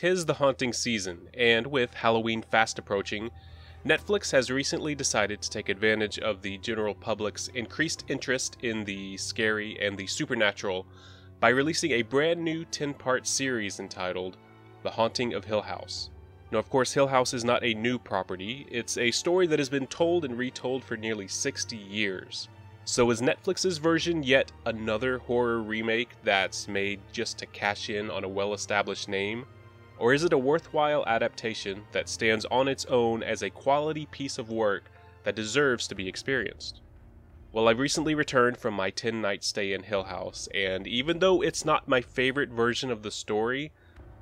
Tis the haunting season, and with Halloween fast approaching, Netflix has recently decided to take advantage of the general public's increased interest in the scary and the supernatural by releasing a brand new 10 part series entitled The Haunting of Hill House. Now, of course, Hill House is not a new property, it's a story that has been told and retold for nearly 60 years. So, is Netflix's version yet another horror remake that's made just to cash in on a well established name? Or is it a worthwhile adaptation that stands on its own as a quality piece of work that deserves to be experienced? Well, I've recently returned from my 10 night stay in Hill House, and even though it's not my favorite version of the story,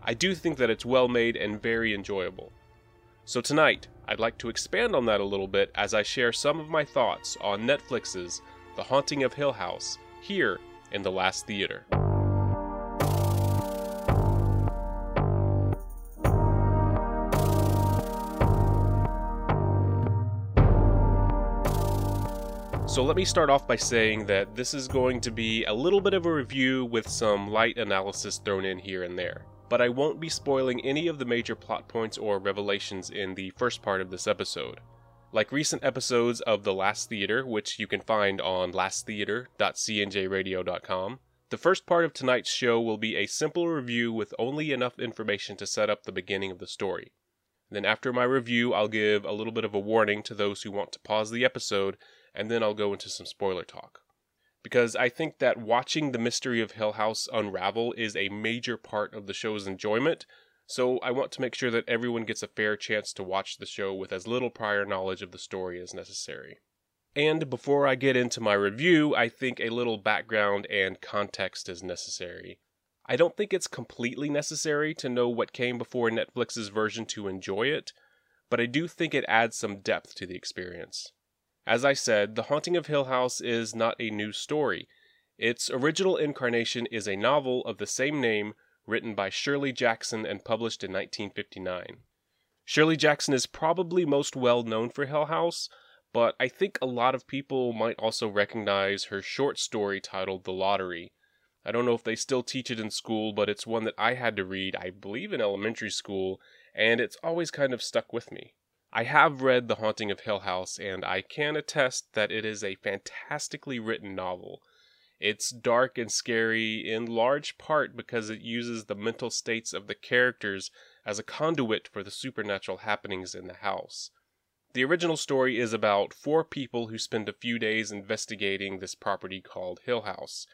I do think that it's well made and very enjoyable. So tonight, I'd like to expand on that a little bit as I share some of my thoughts on Netflix's The Haunting of Hill House here in The Last Theater. So let me start off by saying that this is going to be a little bit of a review with some light analysis thrown in here and there. But I won't be spoiling any of the major plot points or revelations in the first part of this episode. Like recent episodes of The Last Theater, which you can find on lasttheater.cnjradio.com, the first part of tonight's show will be a simple review with only enough information to set up the beginning of the story. Then, after my review, I'll give a little bit of a warning to those who want to pause the episode and then I'll go into some spoiler talk. Because I think that watching the mystery of Hill House unravel is a major part of the show's enjoyment, so I want to make sure that everyone gets a fair chance to watch the show with as little prior knowledge of the story as necessary. And before I get into my review, I think a little background and context is necessary. I don't think it's completely necessary to know what came before Netflix's version to enjoy it, but I do think it adds some depth to the experience. As I said, The Haunting of Hill House is not a new story. Its original incarnation is a novel of the same name written by Shirley Jackson and published in 1959. Shirley Jackson is probably most well known for Hill House, but I think a lot of people might also recognize her short story titled The Lottery. I don't know if they still teach it in school, but it's one that I had to read, I believe, in elementary school, and it's always kind of stuck with me. I have read The Haunting of Hill House, and I can attest that it is a fantastically written novel. It's dark and scary in large part because it uses the mental states of the characters as a conduit for the supernatural happenings in the house. The original story is about four people who spend a few days investigating this property called Hill House.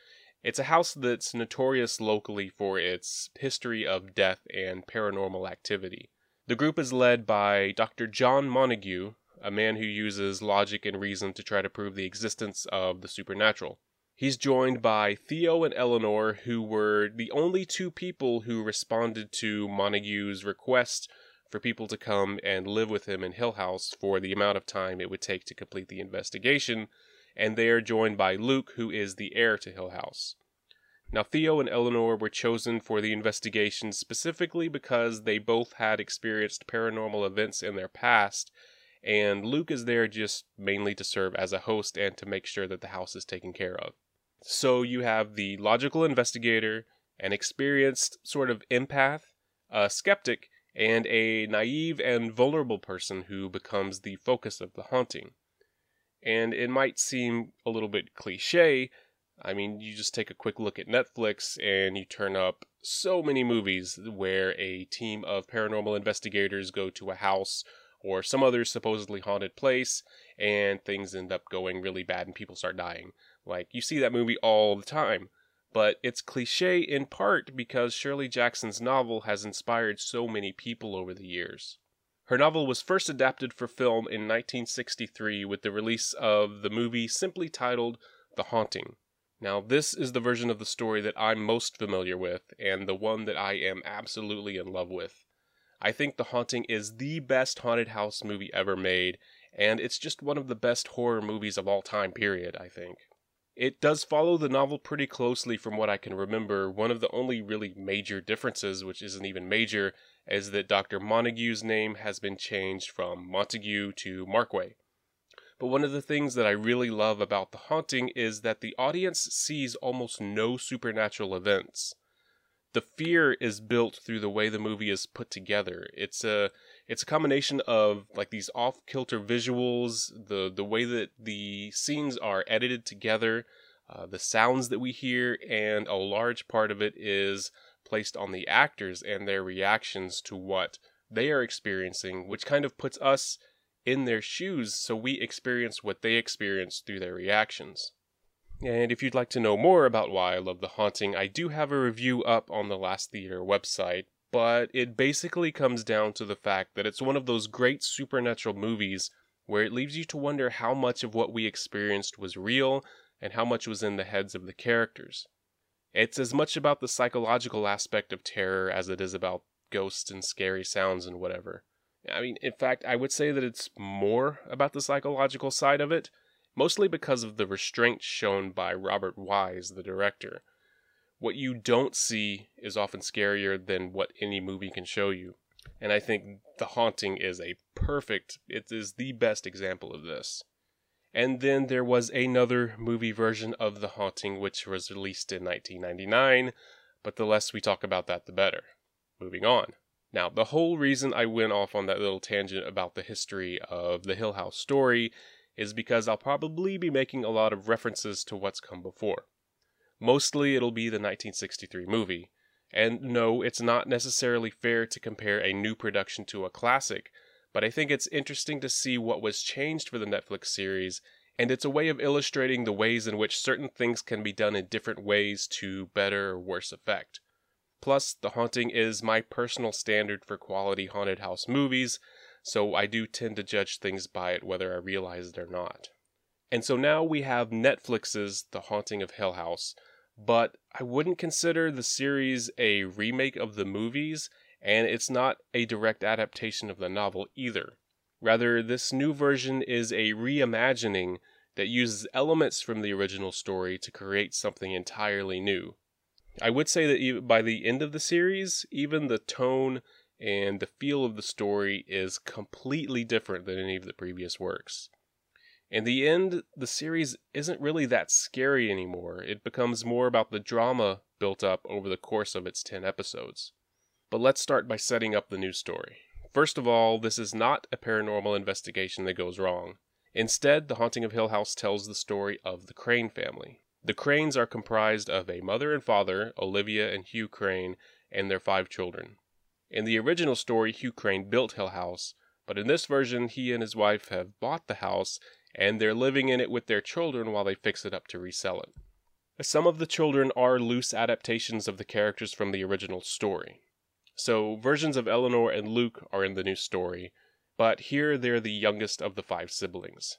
It's a house that's notorious locally for its history of death and paranormal activity. The group is led by Dr. John Montague, a man who uses logic and reason to try to prove the existence of the supernatural. He's joined by Theo and Eleanor, who were the only two people who responded to Montague's request for people to come and live with him in Hill House for the amount of time it would take to complete the investigation, and they are joined by Luke, who is the heir to Hill House. Now, Theo and Eleanor were chosen for the investigation specifically because they both had experienced paranormal events in their past, and Luke is there just mainly to serve as a host and to make sure that the house is taken care of. So you have the logical investigator, an experienced sort of empath, a skeptic, and a naive and vulnerable person who becomes the focus of the haunting. And it might seem a little bit cliche, I mean, you just take a quick look at Netflix and you turn up so many movies where a team of paranormal investigators go to a house or some other supposedly haunted place and things end up going really bad and people start dying. Like, you see that movie all the time. But it's cliche in part because Shirley Jackson's novel has inspired so many people over the years. Her novel was first adapted for film in 1963 with the release of the movie simply titled The Haunting. Now, this is the version of the story that I'm most familiar with, and the one that I am absolutely in love with. I think The Haunting is the best haunted house movie ever made, and it's just one of the best horror movies of all time, period, I think. It does follow the novel pretty closely from what I can remember. One of the only really major differences, which isn't even major, is that Dr. Montague's name has been changed from Montague to Markway. But one of the things that I really love about The Haunting is that the audience sees almost no supernatural events. the fear is built through the way the movie is put together. It's a it's a combination of like these off kilter visuals, the the way that the scenes are edited together, uh, the sounds that we hear, and a large part of it is placed on the actors and their reactions to what they are experiencing, which kind of puts us in their shoes so we experience what they experience through their reactions. And if you'd like to know more about why I love The Haunting, I do have a review up on the Last Theater website, but it basically comes down to the fact that it's one of those great supernatural movies where it leaves you to wonder how much of what we experienced was real and how much was in the heads of the characters. It's as much about the psychological aspect of terror as it is about ghosts and scary sounds and whatever. I mean, in fact, I would say that it's more about the psychological side of it mostly because of the restraint shown by Robert Wise, the director. What you don't see is often scarier than what any movie can show you. And I think The Haunting is a perfect, it is the best example of this. And then there was another movie version of The Haunting, which was released in 1999, but the less we talk about that, the better. Moving on. Now, the whole reason I went off on that little tangent about the history of the Hill House story is because I'll probably be making a lot of references to what's come before. Mostly it'll be the 1963 movie. And no, it's not necessarily fair to compare a new production to a classic, but I think it's interesting to see what was changed for the Netflix series, and it's a way of illustrating the ways in which certain things can be done in different ways to better or worse effect. Plus, The Haunting is my personal standard for quality haunted house movies, so I do tend to judge things by it whether I realize it or not. And so now we have Netflix's The Haunting of Hill House, but I wouldn't consider the series a remake of the movies, and it's not a direct adaptation of the novel either. Rather, this new version is a reimagining that uses elements from the original story to create something entirely new. I would say that by the end of the series, even the tone and the feel of the story is completely different than any of the previous works. In the end, the series isn't really that scary anymore. It becomes more about the drama built up over the course of its 10 episodes. But let's start by setting up the new story. First of all, this is not a paranormal investigation that goes wrong. Instead, The Haunting of Hill House tells the story of the Crane family. The Cranes are comprised of a mother and father, Olivia and Hugh Crane, and their five children. In the original story, Hugh Crane built Hill House, but in this version, he and his wife have bought the house and they're living in it with their children while they fix it up to resell it. Some of the children are loose adaptations of the characters from the original story. So, versions of Eleanor and Luke are in the new story, but here they're the youngest of the five siblings.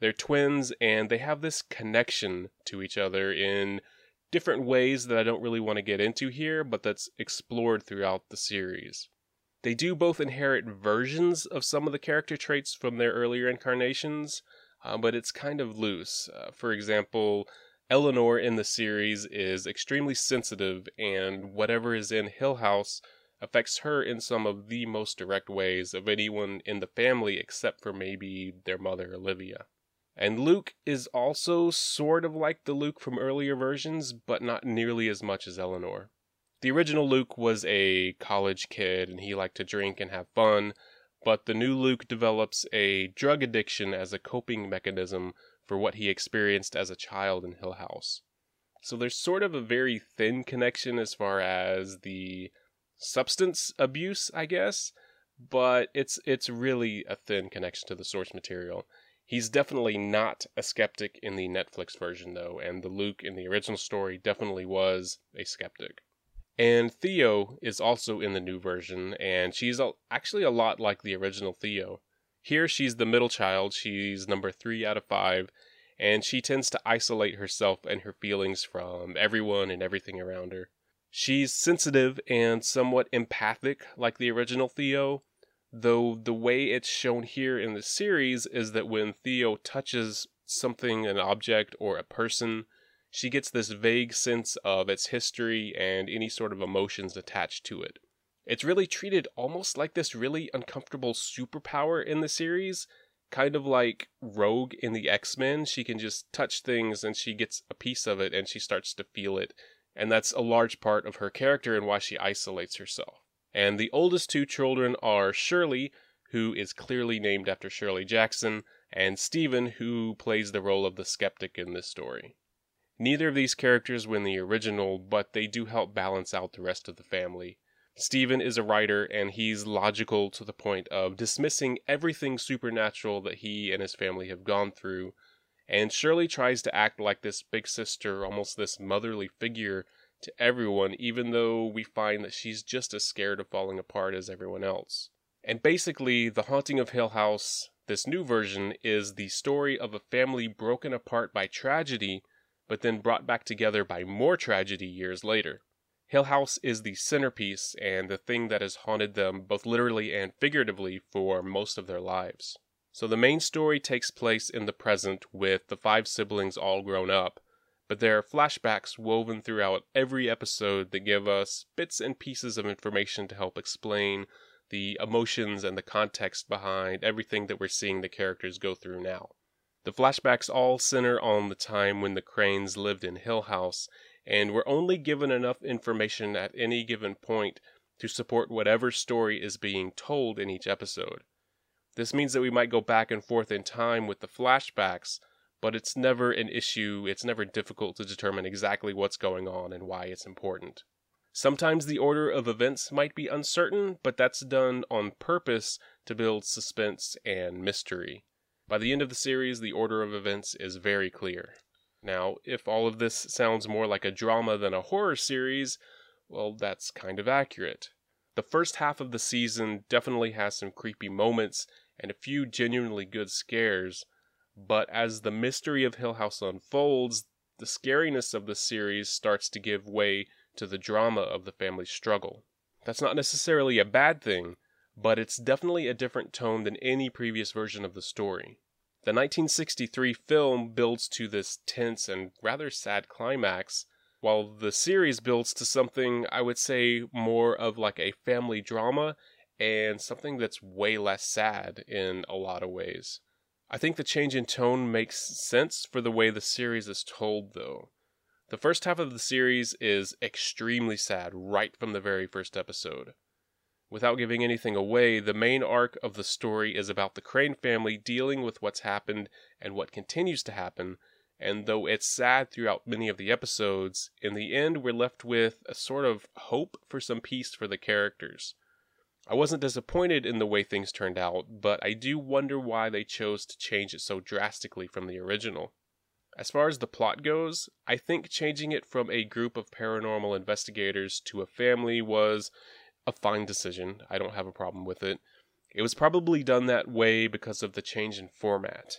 They're twins and they have this connection to each other in different ways that I don't really want to get into here, but that's explored throughout the series. They do both inherit versions of some of the character traits from their earlier incarnations, uh, but it's kind of loose. Uh, for example, Eleanor in the series is extremely sensitive, and whatever is in Hill House affects her in some of the most direct ways of anyone in the family except for maybe their mother, Olivia. And Luke is also sort of like the Luke from earlier versions, but not nearly as much as Eleanor. The original Luke was a college kid and he liked to drink and have fun, but the new Luke develops a drug addiction as a coping mechanism for what he experienced as a child in Hill House. So there's sort of a very thin connection as far as the substance abuse, I guess, but it's it's really a thin connection to the source material. He's definitely not a skeptic in the Netflix version, though, and the Luke in the original story definitely was a skeptic. And Theo is also in the new version, and she's actually a lot like the original Theo. Here, she's the middle child, she's number three out of five, and she tends to isolate herself and her feelings from everyone and everything around her. She's sensitive and somewhat empathic, like the original Theo, Though the way it's shown here in the series is that when Theo touches something, an object, or a person, she gets this vague sense of its history and any sort of emotions attached to it. It's really treated almost like this really uncomfortable superpower in the series, kind of like Rogue in the X Men. She can just touch things and she gets a piece of it and she starts to feel it and that's a large part of her character and why she isolates herself. And the oldest two children are Shirley, who is clearly named after Shirley Jackson, and Steven, who plays the role of the skeptic in this story. Neither of these characters win the original, but they do help balance out the rest of the family. Steven is a writer, and he's logical to the point of dismissing everything supernatural that he and his family have gone through. And Shirley tries to act like this big sister, almost this motherly figure to everyone, even though we find that she's just as scared of falling apart as everyone else. And basically, The Haunting of Hill House, this new version, is the story of a family broken apart by tragedy, but then brought back together by more tragedy years later. Hill House is the centerpiece and the thing that has haunted them both literally and figuratively for most of their lives. So the main story takes place in the present with the five siblings all grown up, but there are flashbacks woven throughout every episode that give us bits and pieces of information to help explain the emotions and the context behind everything that we're seeing the characters go through now. The flashbacks all center on the time when the Cranes lived in Hill House and we're only given enough information at any given point to support whatever story is being told in each episode. This means that we might go back and forth in time with the flashbacks, but it's never an issue, it's never difficult to determine exactly what's going on and why it's important. Sometimes the order of events might be uncertain, but that's done on purpose to build suspense and mystery. By the end of the series, the order of events is very clear. Now, if all of this sounds more like a drama than a horror series, well, that's kind of accurate. The first half of the season definitely has some creepy moments and a few genuinely good scares, but as the mystery of Hill House unfolds, the scariness of the series starts to give way to the drama of the family's struggle. That's not necessarily a bad thing, but it's definitely a different tone than any previous version of the story. The 1963 film builds to this tense and rather sad climax, while the series builds to something I would say more of like a family drama and something that's way less sad in a lot of ways. I think the change in tone makes sense for the way the series is told, though. The first half of the series is extremely sad right from the very first episode. Without giving anything away, the main arc of the story is about the Crane family dealing with what's happened and what continues to happen, and though it's sad throughout many of the episodes, in the end we're left with a sort of hope for some peace for the characters. I wasn't disappointed in the way things turned out, but I do wonder why they chose to change it so drastically from the original. As far as the plot goes, I think changing it from a group of paranormal investigators to a family was a fine decision. I don't have a problem with it. It was probably done that way because of the change in format.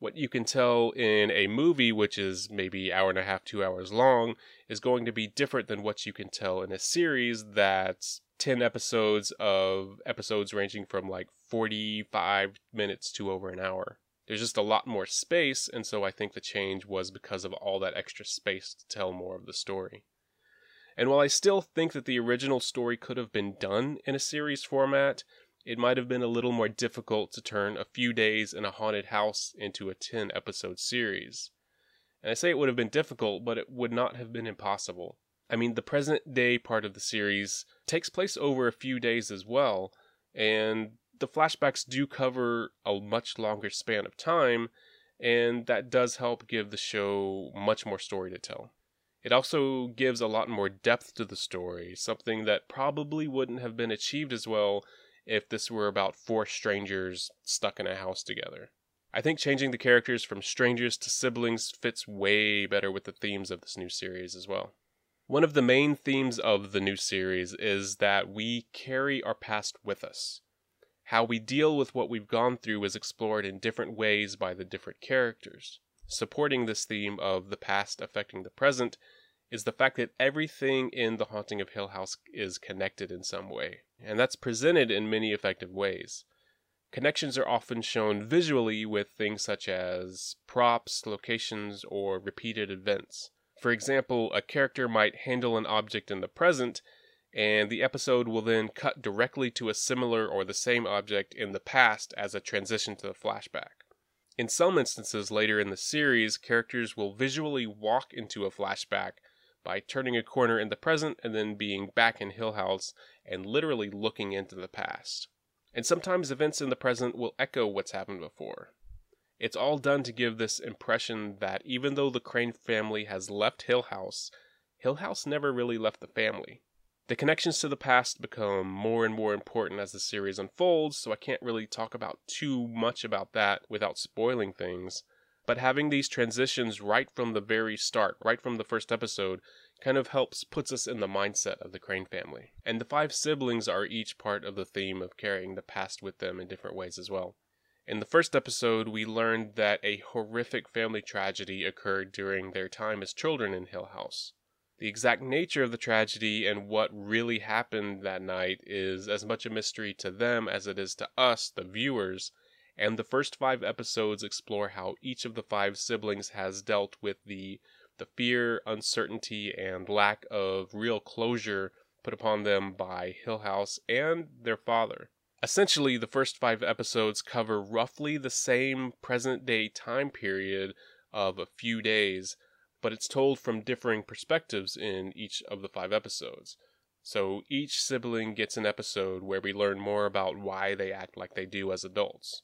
What you can tell in a movie, which is maybe hour and a half, two hours long, is going to be different than what you can tell in a series that's 10 episodes of episodes ranging from like 45 minutes to over an hour. There's just a lot more space, and so I think the change was because of all that extra space to tell more of the story. And while I still think that the original story could have been done in a series format, it might have been a little more difficult to turn a few days in a haunted house into a 10 episode series. And I say it would have been difficult, but it would not have been impossible. I mean, the present day part of the series takes place over a few days as well, and the flashbacks do cover a much longer span of time, and that does help give the show much more story to tell. It also gives a lot more depth to the story, something that probably wouldn't have been achieved as well if this were about four strangers stuck in a house together. I think changing the characters from strangers to siblings fits way better with the themes of this new series as well. One of the main themes of the new series is that we carry our past with us. How we deal with what we've gone through is explored in different ways by the different characters supporting this theme of the past affecting the present is the fact that everything in The Haunting of Hill House is connected in some way, and that's presented in many effective ways. Connections are often shown visually with things such as props, locations, or repeated events. For example, a character might handle an object in the present, and the episode will then cut directly to a similar or the same object in the past as a transition to the flashback. In some instances later in the series, characters will visually walk into a flashback by turning a corner in the present and then being back in Hill House and literally looking into the past. And sometimes events in the present will echo what's happened before. It's all done to give this impression that even though the Crane family has left Hill House, Hill House never really left the family. The connections to the past become more and more important as the series unfolds, so I can't really talk about too much about that without spoiling things. But having these transitions right from the very start, right from the first episode, kind of helps puts us in the mindset of the Crane family. And the five siblings are each part of the theme of carrying the past with them in different ways as well. In the first episode, we learned that a horrific family tragedy occurred during their time as children in Hill House. The exact nature of the tragedy and what really happened that night is as much a mystery to them as it is to us, the viewers, and the first five episodes explore how each of the five siblings has dealt with the the fear, uncertainty, and lack of real closure put upon them by Hill House and their father. Essentially, the first five episodes cover roughly the same present day time period of a few days but it's told from differing perspectives in each of the five episodes. So each sibling gets an episode where we learn more about why they act like they do as adults.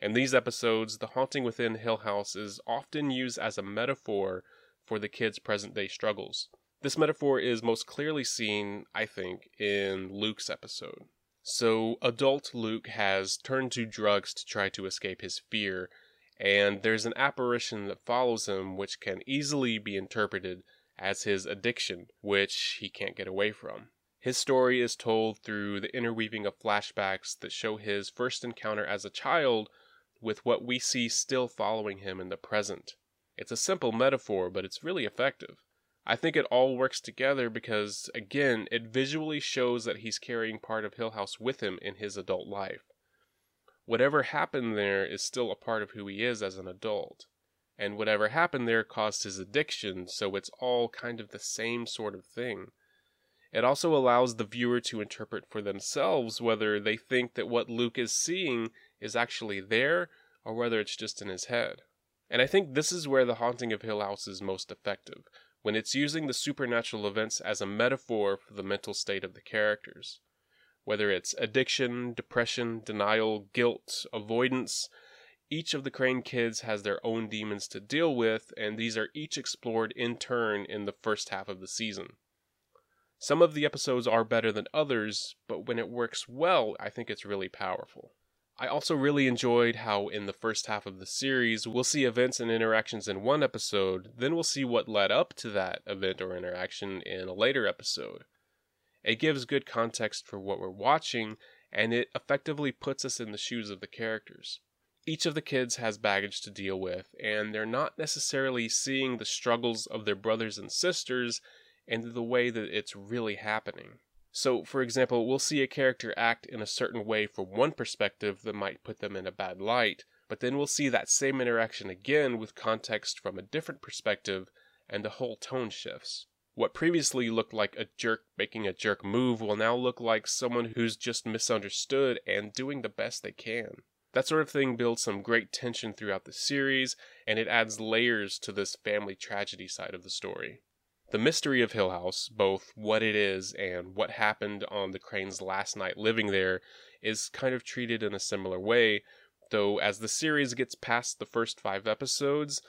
In these episodes, the haunting within Hill House is often used as a metaphor for the kids' present day struggles. This metaphor is most clearly seen, I think, in Luke's episode. So, adult Luke has turned to drugs to try to escape his fear and there's an apparition that follows him which can easily be interpreted as his addiction, which he can't get away from. His story is told through the interweaving of flashbacks that show his first encounter as a child with what we see still following him in the present. It's a simple metaphor, but it's really effective. I think it all works together because, again, it visually shows that he's carrying part of Hill House with him in his adult life whatever happened there is still a part of who he is as an adult. And whatever happened there caused his addiction, so it's all kind of the same sort of thing. It also allows the viewer to interpret for themselves whether they think that what Luke is seeing is actually there or whether it's just in his head. And I think this is where The Haunting of Hill House is most effective, when it's using the supernatural events as a metaphor for the mental state of the characters whether it's addiction, depression, denial, guilt, avoidance. Each of the Crane kids has their own demons to deal with, and these are each explored in turn in the first half of the season. Some of the episodes are better than others, but when it works well, I think it's really powerful. I also really enjoyed how, in the first half of the series, we'll see events and interactions in one episode, then we'll see what led up to that event or interaction in a later episode. It gives good context for what we're watching, and it effectively puts us in the shoes of the characters. Each of the kids has baggage to deal with, and they're not necessarily seeing the struggles of their brothers and sisters in the way that it's really happening. So, for example, we'll see a character act in a certain way from one perspective that might put them in a bad light, but then we'll see that same interaction again with context from a different perspective, and the whole tone shifts. What previously looked like a jerk making a jerk move will now look like someone who's just misunderstood and doing the best they can. That sort of thing builds some great tension throughout the series, and it adds layers to this family tragedy side of the story. The mystery of Hill House, both what it is and what happened on the Crane's last night living there, is kind of treated in a similar way, though as the series gets past the first five episodes,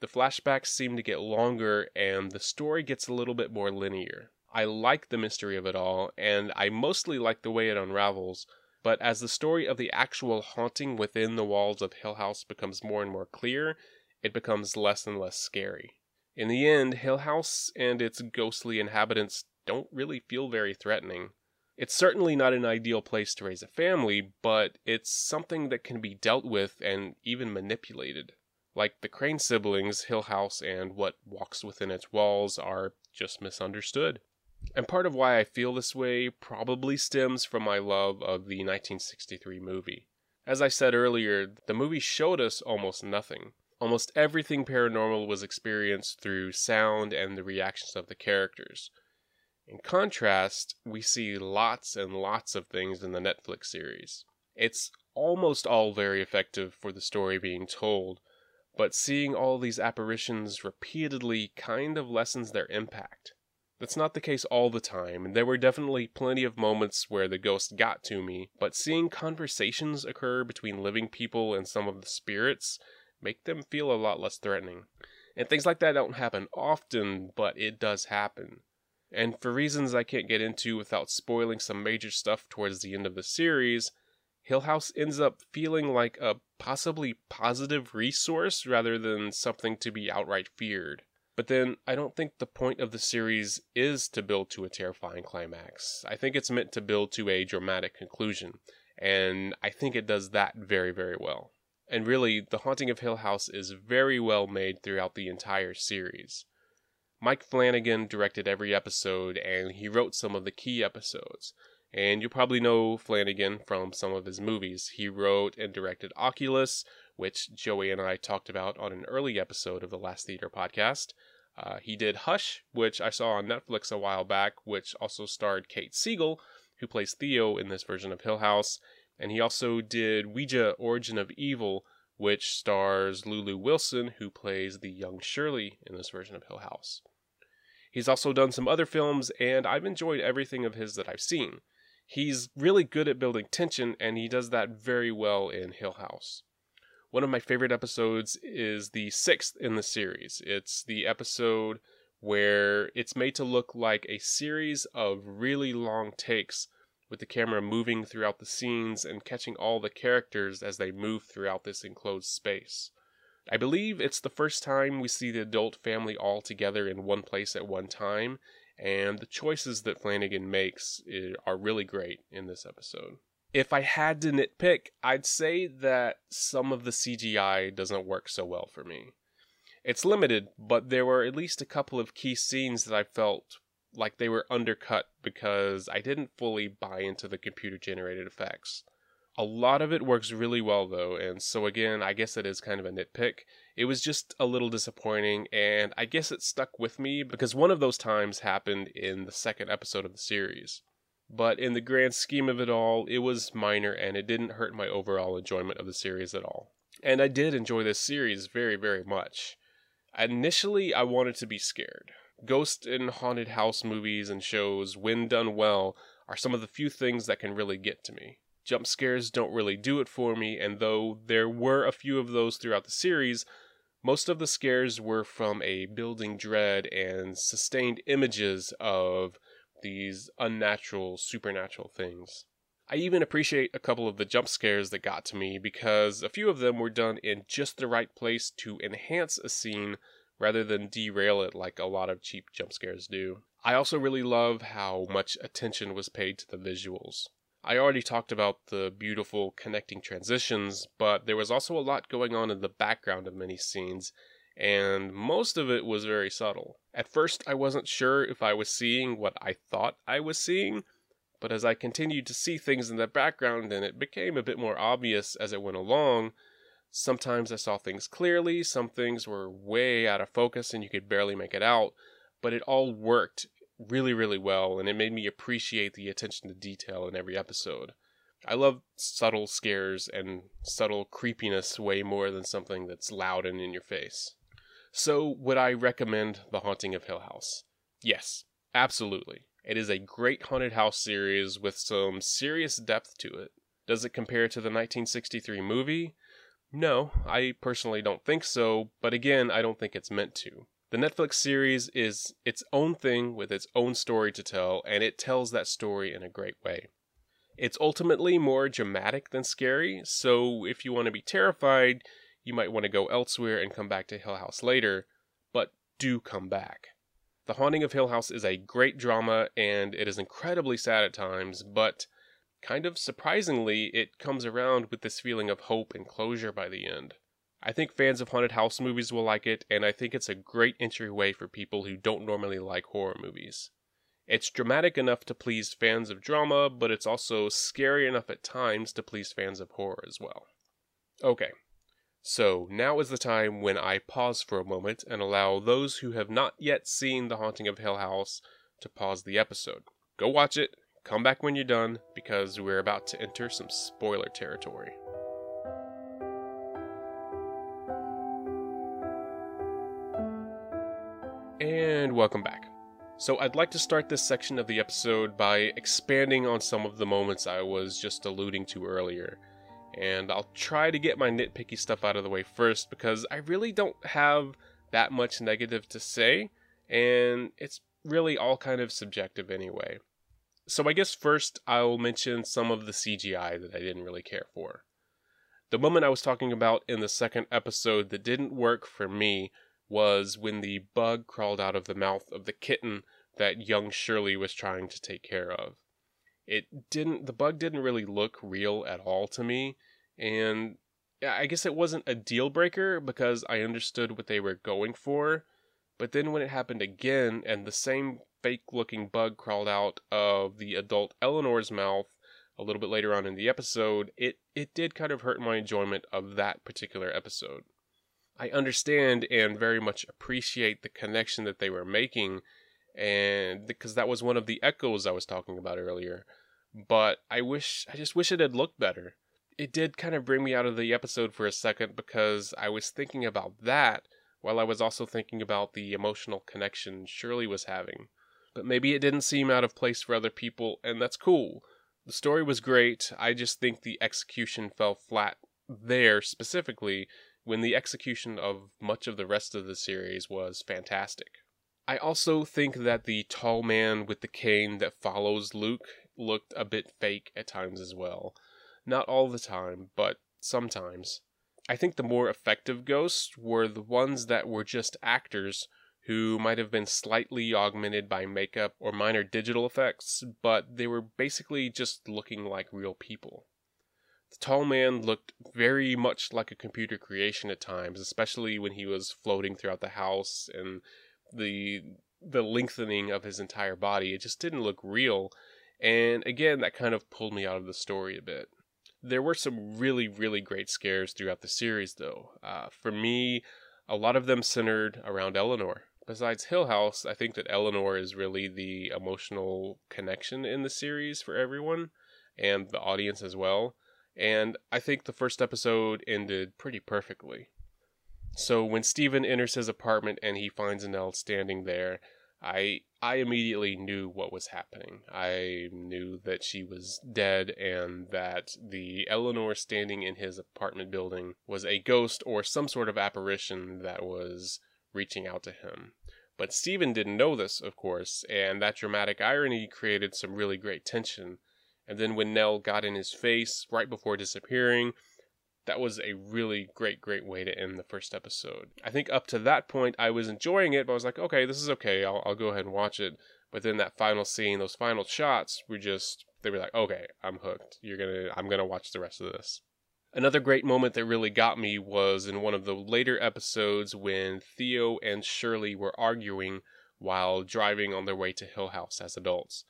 the flashbacks seem to get longer and the story gets a little bit more linear. I like the mystery of it all, and I mostly like the way it unravels, but as the story of the actual haunting within the walls of Hill House becomes more and more clear, it becomes less and less scary. In the end, Hill House and its ghostly inhabitants don't really feel very threatening. It's certainly not an ideal place to raise a family, but it's something that can be dealt with and even manipulated. Like the Crane siblings, Hill House and what walks within its walls are just misunderstood. And part of why I feel this way probably stems from my love of the 1963 movie. As I said earlier, the movie showed us almost nothing. Almost everything paranormal was experienced through sound and the reactions of the characters. In contrast, we see lots and lots of things in the Netflix series. It's almost all very effective for the story being told, but seeing all these apparitions repeatedly kind of lessens their impact. That's not the case all the time, and there were definitely plenty of moments where the ghost got to me, but seeing conversations occur between living people and some of the spirits make them feel a lot less threatening. And things like that don't happen often, but it does happen. And for reasons I can't get into without spoiling some major stuff towards the end of the series, Hill House ends up feeling like a possibly positive resource rather than something to be outright feared. But then I don't think the point of the series is to build to a terrifying climax. I think it's meant to build to a dramatic conclusion, and I think it does that very, very well. And really, The Haunting of Hill House is very well made throughout the entire series. Mike Flanagan directed every episode, and he wrote some of the key episodes. And you probably know Flanagan from some of his movies. He wrote and directed Oculus, which Joey and I talked about on an early episode of the Last Theater podcast. Uh, he did Hush, which I saw on Netflix a while back, which also starred Kate Siegel, who plays Theo in this version of Hill House. And he also did Ouija Origin of Evil, which stars Lulu Wilson, who plays the young Shirley in this version of Hill House. He's also done some other films, and I've enjoyed everything of his that I've seen. He's really good at building tension, and he does that very well in Hill House. One of my favorite episodes is the sixth in the series. It's the episode where it's made to look like a series of really long takes with the camera moving throughout the scenes and catching all the characters as they move throughout this enclosed space. I believe it's the first time we see the adult family all together in one place at one time, and the choices that Flanagan makes eh, are really great in this episode. If I had to nitpick, I'd say that some of the CGI doesn't work so well for me. It's limited, but there were at least a couple of key scenes that I felt like they were undercut because I didn't fully buy into the computer generated effects. A lot of it works really well though, and so again, I guess it is kind of a nitpick. It was just a little disappointing, and I guess it stuck with me because one of those times happened in the second episode of the series. But in the grand scheme of it all, it was minor and it didn't hurt my overall enjoyment of the series at all. And I did enjoy this series very, very much. Initially, I wanted to be scared. Ghost and haunted house movies and shows, when done well, are some of the few things that can really get to me jump scares don't really do it for me, and though there were a few of those throughout the series, most of the scares were from a building dread and sustained images of these unnatural, supernatural things. I even appreciate a couple of the jump scares that got to me because a few of them were done in just the right place to enhance a scene rather than derail it like a lot of cheap jump scares do. I also really love how much attention was paid to the visuals. I already talked about the beautiful connecting transitions, but there was also a lot going on in the background of many scenes, and most of it was very subtle. At first, I wasn't sure if I was seeing what I thought I was seeing, but as I continued to see things in the background and it became a bit more obvious as it went along, sometimes I saw things clearly, some things were way out of focus and you could barely make it out, but it all worked really, really well, and it made me appreciate the attention to detail in every episode. I love subtle scares and subtle creepiness way more than something that's loud and in your face. So, would I recommend The Haunting of Hill House? Yes, absolutely. It is a great haunted house series with some serious depth to it. Does it compare to the 1963 movie? No, I personally don't think so, but again, I don't think it's meant to. The Netflix series is its own thing with its own story to tell, and it tells that story in a great way. It's ultimately more dramatic than scary, so if you want to be terrified, you might want to go elsewhere and come back to Hill House later, but do come back. The Haunting of Hill House is a great drama, and it is incredibly sad at times, but kind of surprisingly, it comes around with this feeling of hope and closure by the end. I think fans of haunted house movies will like it, and I think it's a great entryway for people who don't normally like horror movies. It's dramatic enough to please fans of drama, but it's also scary enough at times to please fans of horror as well. Okay, so now is the time when I pause for a moment and allow those who have not yet seen The Haunting of Hill House to pause the episode. Go watch it, come back when you're done, because we're about to enter some spoiler territory. And welcome back. So, I'd like to start this section of the episode by expanding on some of the moments I was just alluding to earlier. And I'll try to get my nitpicky stuff out of the way first because I really don't have that much negative to say, and it's really all kind of subjective anyway. So, I guess first I'll mention some of the CGI that I didn't really care for. The moment I was talking about in the second episode that didn't work for me was when the bug crawled out of the mouth of the kitten that young Shirley was trying to take care of. It didn't, the bug didn't really look real at all to me, and I guess it wasn't a deal breaker because I understood what they were going for. But then when it happened again and the same fake looking bug crawled out of the adult Eleanor's mouth a little bit later on in the episode, it, it did kind of hurt my enjoyment of that particular episode. I understand and very much appreciate the connection that they were making, and because that was one of the echoes I was talking about earlier. But I wish, I just wish it had looked better. It did kind of bring me out of the episode for a second because I was thinking about that while I was also thinking about the emotional connection Shirley was having. But maybe it didn't seem out of place for other people, and that's cool. The story was great, I just think the execution fell flat there specifically when the execution of much of the rest of the series was fantastic. I also think that the tall man with the cane that follows Luke looked a bit fake at times as well. Not all the time, but sometimes. I think the more effective ghosts were the ones that were just actors who might have been slightly augmented by makeup or minor digital effects, but they were basically just looking like real people. The tall man looked very much like a computer creation at times, especially when he was floating throughout the house and the the lengthening of his entire body. It just didn't look real. And again, that kind of pulled me out of the story a bit. There were some really, really great scares throughout the series, though. Uh, for me, a lot of them centered around Eleanor besides Hill House, I think that Eleanor is really the emotional connection in the series for everyone and the audience as well. And I think the first episode ended pretty perfectly. So when Steven enters his apartment and he finds Nell standing there, I I immediately knew what was happening. I knew that she was dead and that the Eleanor standing in his apartment building was a ghost or some sort of apparition that was reaching out to him. But Steven didn't know this, of course, and that dramatic irony created some really great tension. And then when Nell got in his face right before disappearing, that was a really great, great way to end the first episode. I think up to that point, I was enjoying it, but I was like, okay, this is okay. I'll, I'll go ahead and watch it. But then that final scene, those final shots were just, they were like, okay, I'm hooked. You're gonna, I'm gonna watch the rest of this. Another great moment that really got me was in one of the later episodes when Theo and Shirley were arguing while driving on their way to Hill House as adults.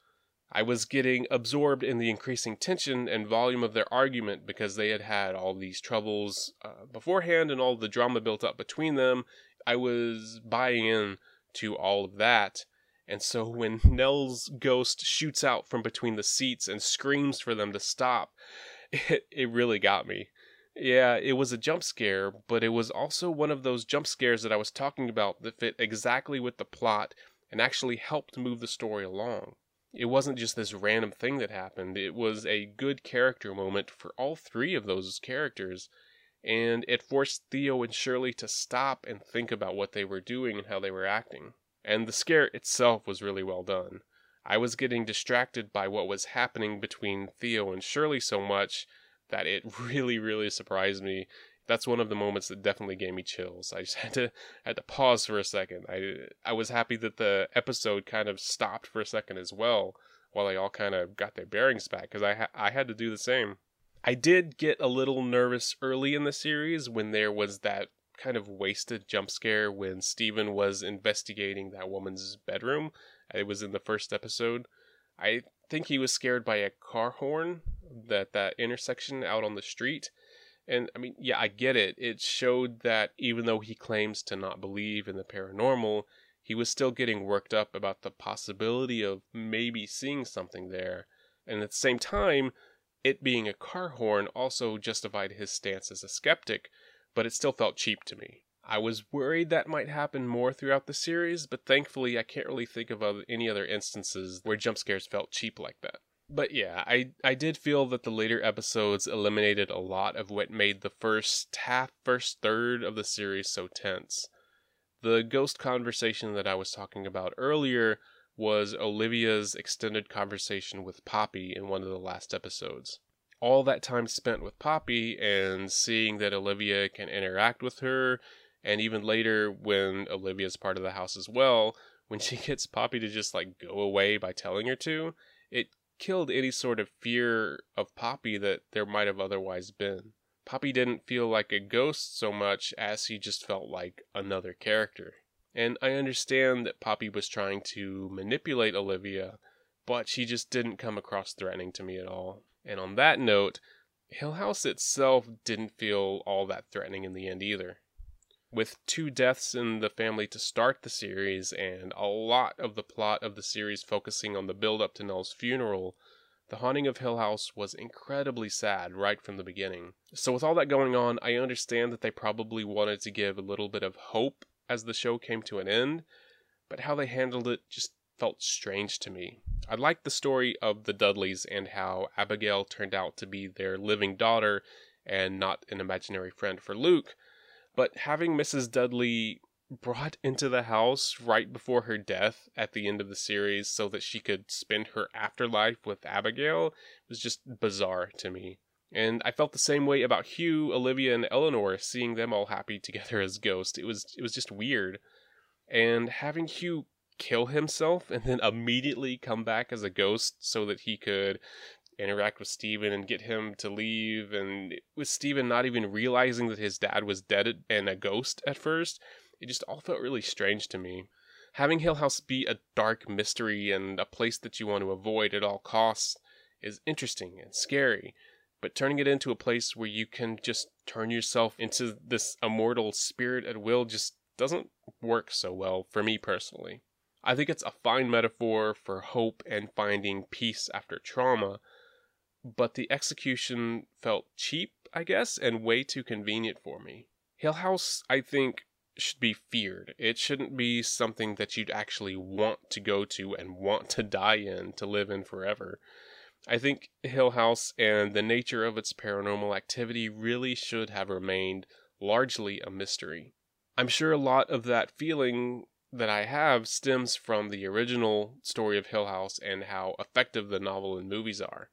I was getting absorbed in the increasing tension and volume of their argument because they had had all these troubles uh, beforehand and all the drama built up between them. I was buying in to all of that. And so when Nell's ghost shoots out from between the seats and screams for them to stop, it, it really got me. Yeah, it was a jump scare, but it was also one of those jump scares that I was talking about that fit exactly with the plot and actually helped move the story along. It wasn't just this random thing that happened, it was a good character moment for all three of those characters, and it forced Theo and Shirley to stop and think about what they were doing and how they were acting. And the scare itself was really well done. I was getting distracted by what was happening between Theo and Shirley so much that it really, really surprised me. That's one of the moments that definitely gave me chills. I just had to had to pause for a second. I I was happy that the episode kind of stopped for a second as well, while they all kind of got their bearings back because I ha- I had to do the same. I did get a little nervous early in the series when there was that kind of wasted jump scare when Steven was investigating that woman's bedroom. It was in the first episode. I think he was scared by a car horn that that intersection out on the street. And I mean, yeah, I get it. It showed that even though he claims to not believe in the paranormal, he was still getting worked up about the possibility of maybe seeing something there. And at the same time, it being a car horn also justified his stance as a skeptic, but it still felt cheap to me. I was worried that might happen more throughout the series, but thankfully I can't really think of any other instances where jump scares felt cheap like that. But yeah, I, I did feel that the later episodes eliminated a lot of what made the first half, first third of the series so tense. The ghost conversation that I was talking about earlier was Olivia's extended conversation with Poppy in one of the last episodes. All that time spent with Poppy and seeing that Olivia can interact with her, and even later when Olivia's part of the house as well, when she gets Poppy to just like go away by telling her to, it killed any sort of fear of Poppy that there might have otherwise been. Poppy didn't feel like a ghost so much as he just felt like another character. And I understand that Poppy was trying to manipulate Olivia, but she just didn't come across threatening to me at all. And on that note, Hill House itself didn't feel all that threatening in the end either. With two deaths in the family to start the series, and a lot of the plot of the series focusing on the build up to Nell's funeral, The Haunting of Hill House was incredibly sad right from the beginning. So, with all that going on, I understand that they probably wanted to give a little bit of hope as the show came to an end, but how they handled it just felt strange to me. I liked the story of the Dudleys and how Abigail turned out to be their living daughter and not an imaginary friend for Luke, but having Mrs. Dudley brought into the house right before her death at the end of the series so that she could spend her afterlife with Abigail was just bizarre to me. And I felt the same way about Hugh, Olivia, and Eleanor, seeing them all happy together as ghosts. It was it was just weird. And having Hugh kill himself and then immediately come back as a ghost so that he could interact with Steven and get him to leave. And with Steven not even realizing that his dad was dead and a ghost at first, it just all felt really strange to me. Having Hill House be a dark mystery and a place that you want to avoid at all costs is interesting and scary, but turning it into a place where you can just turn yourself into this immortal spirit at will just doesn't work so well for me personally. I think it's a fine metaphor for hope and finding peace after trauma, but the execution felt cheap, I guess, and way too convenient for me. Hill House, I think, should be feared. It shouldn't be something that you'd actually want to go to and want to die in to live in forever. I think Hill House and the nature of its paranormal activity really should have remained largely a mystery. I'm sure a lot of that feeling that I have stems from the original story of Hill House and how effective the novel and movies are.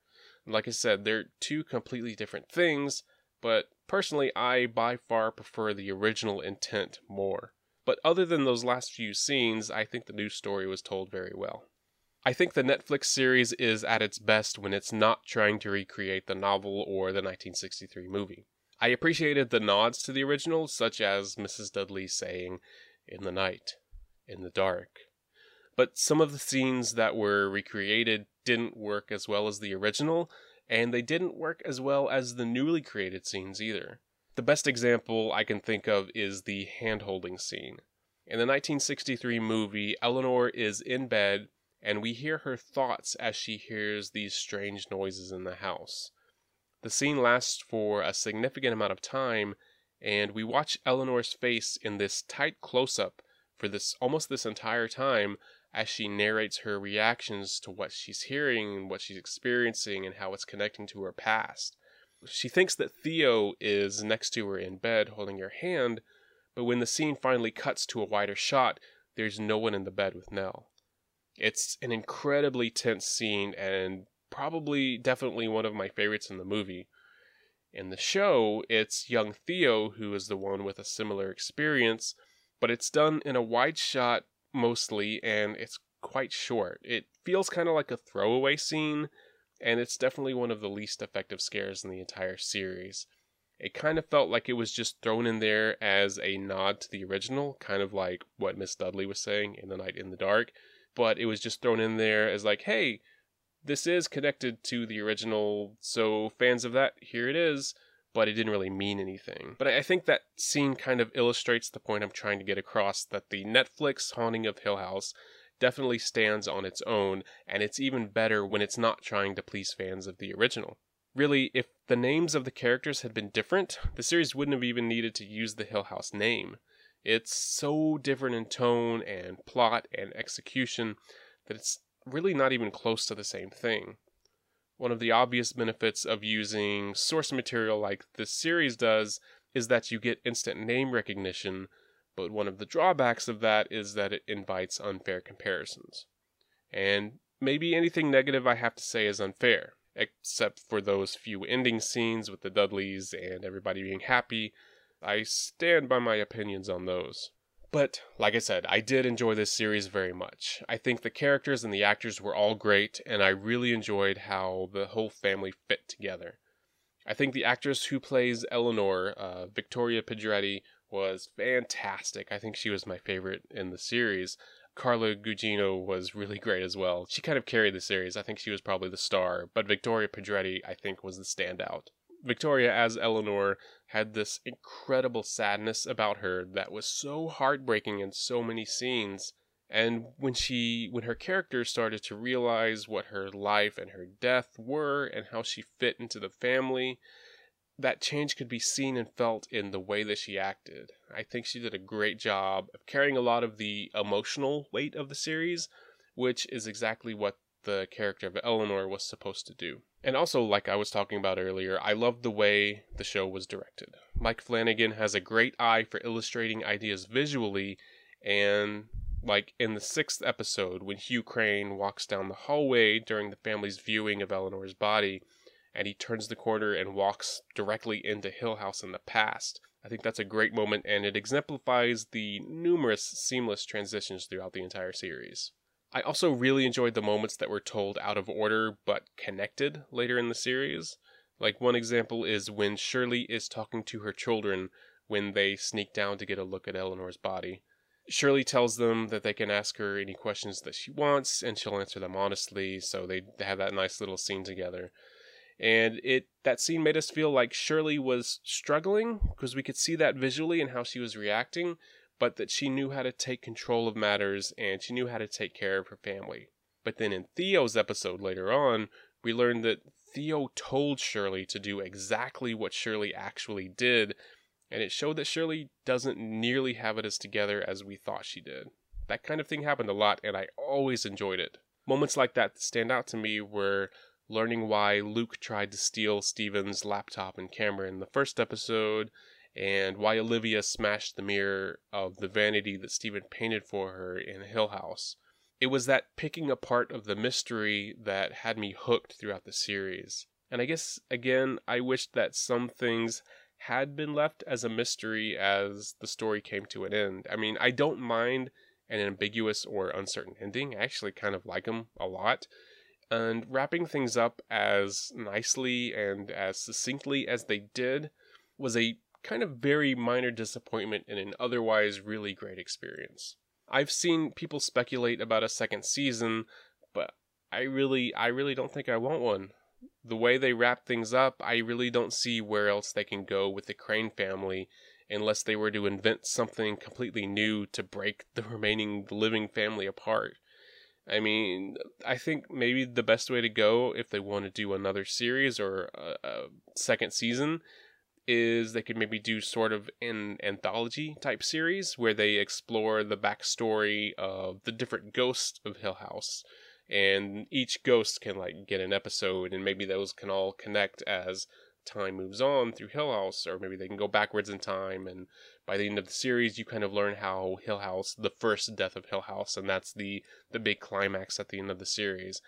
Like I said, they're two completely different things, but personally, I by far prefer the original intent more. But other than those last few scenes, I think the new story was told very well. I think the Netflix series is at its best when it's not trying to recreate the novel or the 1963 movie. I appreciated the nods to the original, such as Mrs. Dudley saying, In the night, in the dark. But some of the scenes that were recreated didn't work as well as the original, and they didn't work as well as the newly created scenes either. The best example I can think of is the hand holding scene. In the 1963 movie, Eleanor is in bed, and we hear her thoughts as she hears these strange noises in the house. The scene lasts for a significant amount of time, and we watch Eleanor's face in this tight close up for this almost this entire time as she narrates her reactions to what she's hearing and what she's experiencing and how it's connecting to her past. She thinks that Theo is next to her in bed holding her hand, but when the scene finally cuts to a wider shot, there's no one in the bed with Nell. It's an incredibly tense scene and probably definitely one of my favorites in the movie. In the show, it's young Theo who is the one with a similar experience, but it's done in a wide shot mostly, and it's quite short. It feels kind of like a throwaway scene, and it's definitely one of the least effective scares in the entire series. It kind of felt like it was just thrown in there as a nod to the original, kind of like what Miss Dudley was saying in The Night in the Dark, but it was just thrown in there as like, hey, this is connected to the original, so fans of that, here it is but it didn't really mean anything. But I think that scene kind of illustrates the point I'm trying to get across that the Netflix Haunting of Hill House definitely stands on its own, and it's even better when it's not trying to please fans of the original. Really, if the names of the characters had been different, the series wouldn't have even needed to use the Hill House name. It's so different in tone and plot and execution that it's really not even close to the same thing. One of the obvious benefits of using source material like this series does is that you get instant name recognition, but one of the drawbacks of that is that it invites unfair comparisons. And maybe anything negative I have to say is unfair, except for those few ending scenes with the Dudleys and everybody being happy. I stand by my opinions on those. But, like I said, I did enjoy this series very much. I think the characters and the actors were all great, and I really enjoyed how the whole family fit together. I think the actress who plays Eleanor, uh, Victoria Pedretti, was fantastic. I think she was my favorite in the series. Carla Gugino was really great as well. She kind of carried the series. I think she was probably the star, but Victoria Pedretti, I think, was the standout. Victoria, as Eleanor, had this incredible sadness about her that was so heartbreaking in so many scenes. And when she, when her character started to realize what her life and her death were and how she fit into the family, that change could be seen and felt in the way that she acted. I think she did a great job of carrying a lot of the emotional weight of the series, which is exactly what the character of Eleanor was supposed to do. And also, like I was talking about earlier, I loved the way the show was directed. Mike Flanagan has a great eye for illustrating ideas visually, and like in the sixth episode, when Hugh Crane walks down the hallway during the family's viewing of Eleanor's body, and he turns the corner and walks directly into Hill House in the past. I think that's a great moment, and it exemplifies the numerous seamless transitions throughout the entire series. I also really enjoyed the moments that were told out of order but connected later in the series. Like one example is when Shirley is talking to her children when they sneak down to get a look at Eleanor's body. Shirley tells them that they can ask her any questions that she wants and she'll answer them honestly, so they have that nice little scene together. And it that scene made us feel like Shirley was struggling because we could see that visually and how she was reacting, but that she knew how to take control of matters and she knew how to take care of her family. But then in Theo's episode later on, we learned that Theo told Shirley to do exactly what Shirley actually did, and it showed that Shirley doesn't nearly have it as together as we thought she did. That kind of thing happened a lot, and I always enjoyed it. Moments like that stand out to me were learning why Luke tried to steal Steven's laptop and camera in the first episode, and why Olivia smashed the mirror of the vanity that Steven painted for her in Hill House. It was that picking apart of the mystery that had me hooked throughout the series. And I guess, again, I wished that some things had been left as a mystery as the story came to an end. I mean, I don't mind an ambiguous or uncertain ending. I actually kind of like them a lot. And wrapping things up as nicely and as succinctly as they did was a kind of very minor disappointment in an otherwise really great experience. I've seen people speculate about a second season, but I really I really don't think I want one. The way they wrap things up, I really don't see where else they can go with the Crane family unless they were to invent something completely new to break the remaining living family apart. I mean, I think maybe the best way to go if they want to do another series or a, a second season is they could maybe do sort of an anthology type series where they explore the backstory of the different ghosts of Hill House. And each ghost can like get an episode, and maybe those can all connect as time moves on through Hill House, or maybe they can go backwards in time. And by the end of the series, you kind of learn how Hill House, the first death of Hill House, and that's the the big climax at the end of the series.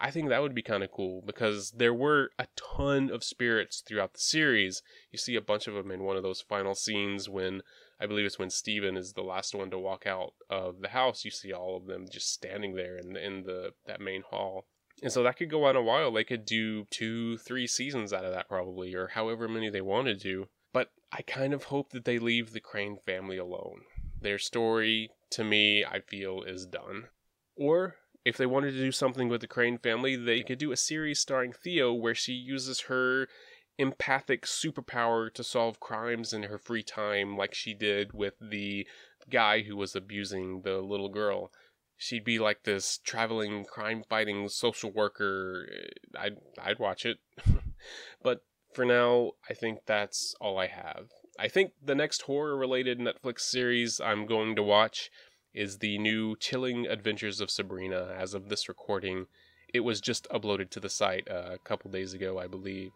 I think that would be kind of cool because there were a ton of spirits throughout the series. You see a bunch of them in one of those final scenes when I believe it's when Steven is the last one to walk out of the house. You see all of them just standing there in the, in the that main hall. And so that could go on a while. They could do two, three seasons out of that probably, or however many they wanted to. But I kind of hope that they leave the Crane family alone. Their story, to me, I feel, is done. Or if they wanted to do something with the Crane family, they could do a series starring Theo where she uses her empathic superpower to solve crimes in her free time, like she did with the guy who was abusing the little girl. She'd be like this traveling crime fighting social worker. Eh, I'd I'd watch it. but for now, I think that's all I have. I think the next horror related Netflix series I'm going to watch is the new Chilling Adventures of Sabrina. As of this recording, it was just uploaded to the site uh, a couple days ago, I believe.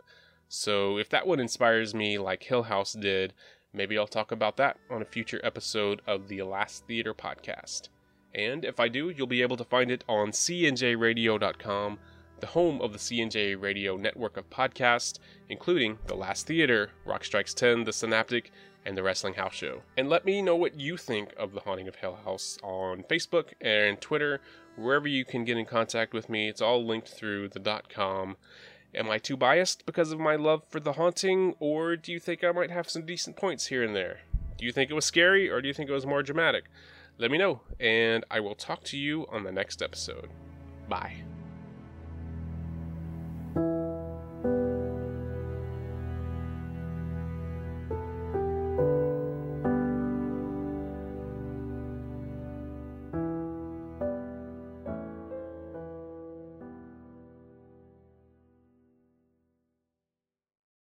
So if that one inspires me like Hill House did, maybe I'll talk about that on a future episode of the Last Theater podcast. And if I do, you'll be able to find it on cnjradio.com, the home of the CNJ Radio network of podcasts, including The Last Theater, Rock Strikes 10, The Synaptic, and The Wrestling House Show. And let me know what you think of The Haunting of Hill House on Facebook and Twitter, wherever you can get in contact with me. It's all linked through the .com. Am I too biased because of my love for The Haunting, or do you think I might have some decent points here and there? Do you think it was scary, or do you think it was more dramatic? Let me know, and I will talk to you on the next episode. Bye.